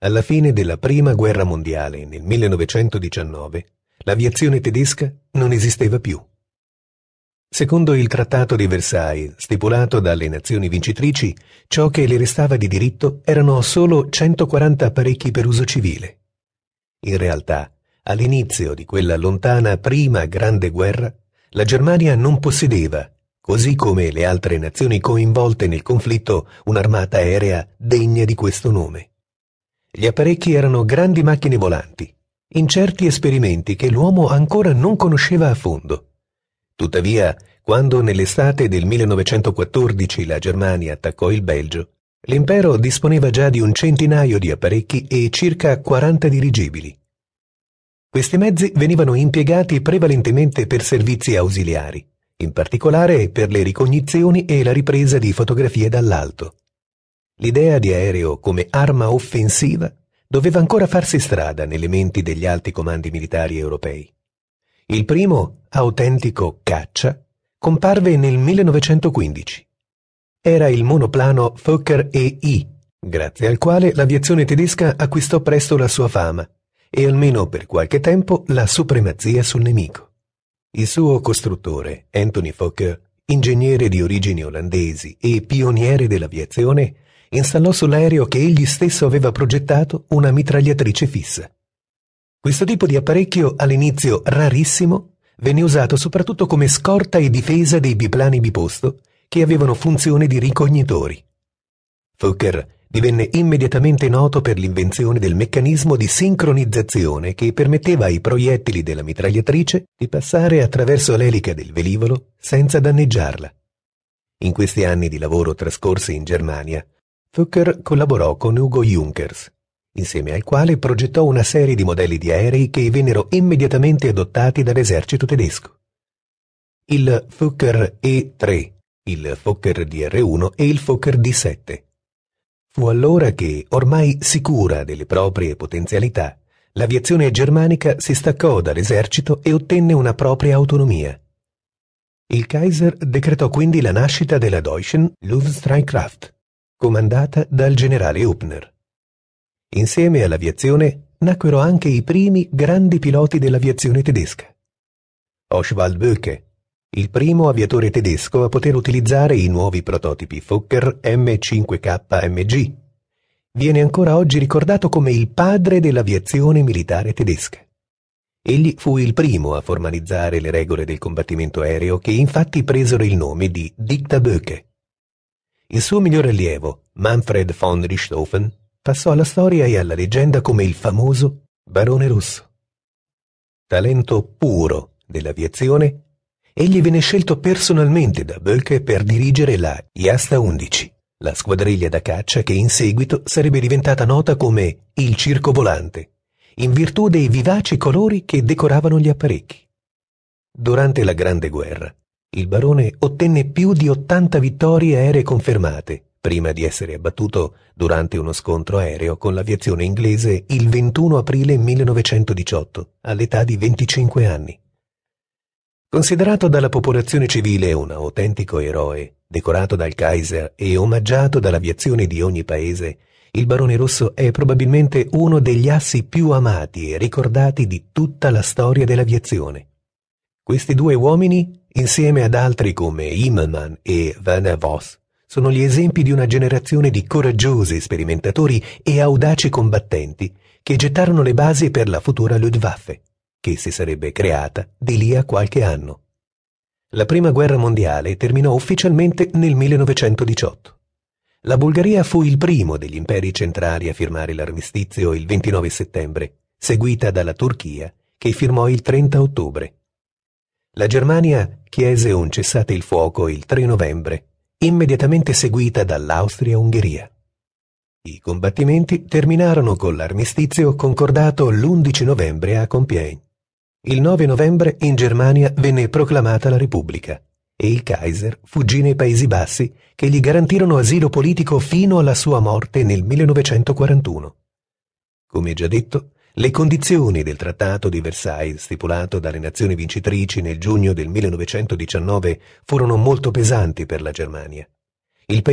Alla fine della Prima Guerra Mondiale, nel 1919, l'aviazione tedesca non esisteva più. Secondo il Trattato di Versailles, stipulato dalle nazioni vincitrici, ciò che le restava di diritto erano solo 140 apparecchi per uso civile. In realtà, all'inizio di quella lontana prima grande guerra, la Germania non possedeva, così come le altre nazioni coinvolte nel conflitto, un'armata aerea degna di questo nome. Gli apparecchi erano grandi macchine volanti, incerti esperimenti che l'uomo ancora non conosceva a fondo. Tuttavia, quando nell'estate del 1914 la Germania attaccò il Belgio, l'impero disponeva già di un centinaio di apparecchi e circa 40 dirigibili. Questi mezzi venivano impiegati prevalentemente per servizi ausiliari, in particolare per le ricognizioni e la ripresa di fotografie dall'alto. L'idea di aereo come arma offensiva doveva ancora farsi strada nelle menti degli alti comandi militari europei. Il primo, autentico caccia, comparve nel 1915. Era il monoplano Fokker EI, grazie al quale l'aviazione tedesca acquistò presto la sua fama e almeno per qualche tempo la supremazia sul nemico. Il suo costruttore, Anthony Fokker, ingegnere di origini olandesi e pioniere dell'aviazione, installò sull'aereo che egli stesso aveva progettato una mitragliatrice fissa. Questo tipo di apparecchio, all'inizio rarissimo, venne usato soprattutto come scorta e difesa dei biplani biposto che avevano funzione di ricognitori. Fokker divenne immediatamente noto per l'invenzione del meccanismo di sincronizzazione che permetteva ai proiettili della mitragliatrice di passare attraverso l'elica del velivolo senza danneggiarla. In questi anni di lavoro trascorsi in Germania, Fokker collaborò con Ugo Junkers, insieme al quale progettò una serie di modelli di aerei che vennero immediatamente adottati dall'esercito tedesco. Il Fokker E3, il Fokker DR1 e il Fokker D7. Fu allora che, ormai sicura delle proprie potenzialità, l'aviazione germanica si staccò dall'esercito e ottenne una propria autonomia. Il Kaiser decretò quindi la nascita della Deutschen Luftstreitkräfte, comandata dal generale Huppner. Insieme all'aviazione nacquero anche i primi grandi piloti dell'aviazione tedesca. Oswald Böcke, il primo aviatore tedesco a poter utilizzare i nuovi prototipi Fokker M5KMG, viene ancora oggi ricordato come il padre dell'aviazione militare tedesca. Egli fu il primo a formalizzare le regole del combattimento aereo che infatti presero il nome di Dicta Böcke. Il suo migliore allievo, Manfred von Richthofen, passò alla storia e alla leggenda come il famoso Barone Rosso. Talento puro dell'aviazione, egli venne scelto personalmente da Böcke per dirigere la Iasta 11, la squadriglia da caccia che in seguito sarebbe diventata nota come il Circo Volante, in virtù dei vivaci colori che decoravano gli apparecchi. Durante la Grande Guerra, il barone ottenne più di 80 vittorie aeree confermate, prima di essere abbattuto durante uno scontro aereo con l'aviazione inglese il 21 aprile 1918, all'età di 25 anni. Considerato dalla popolazione civile un autentico eroe, decorato dal Kaiser e omaggiato dall'aviazione di ogni paese, il Barone Rosso è probabilmente uno degli assi più amati e ricordati di tutta la storia dell'aviazione. Questi due uomini, insieme ad altri come Himmelmann e Werner Voss, sono gli esempi di una generazione di coraggiosi sperimentatori e audaci combattenti che gettarono le basi per la futura Luftwaffe, che si sarebbe creata di lì a qualche anno. La prima guerra mondiale terminò ufficialmente nel 1918. La Bulgaria fu il primo degli imperi centrali a firmare l'armistizio il 29 settembre, seguita dalla Turchia, che firmò il 30 ottobre. La Germania chiese un cessate il fuoco il 3 novembre immediatamente seguita dall'Austria-Ungheria. I combattimenti terminarono con l'armistizio concordato l'11 novembre a Compiègne. Il 9 novembre in Germania venne proclamata la Repubblica e il Kaiser fuggì nei Paesi Bassi che gli garantirono asilo politico fino alla sua morte nel 1941. Come già detto, le condizioni del Trattato di Versailles, stipulato dalle nazioni vincitrici nel giugno del 1919, furono molto pesanti per la Germania. Il paese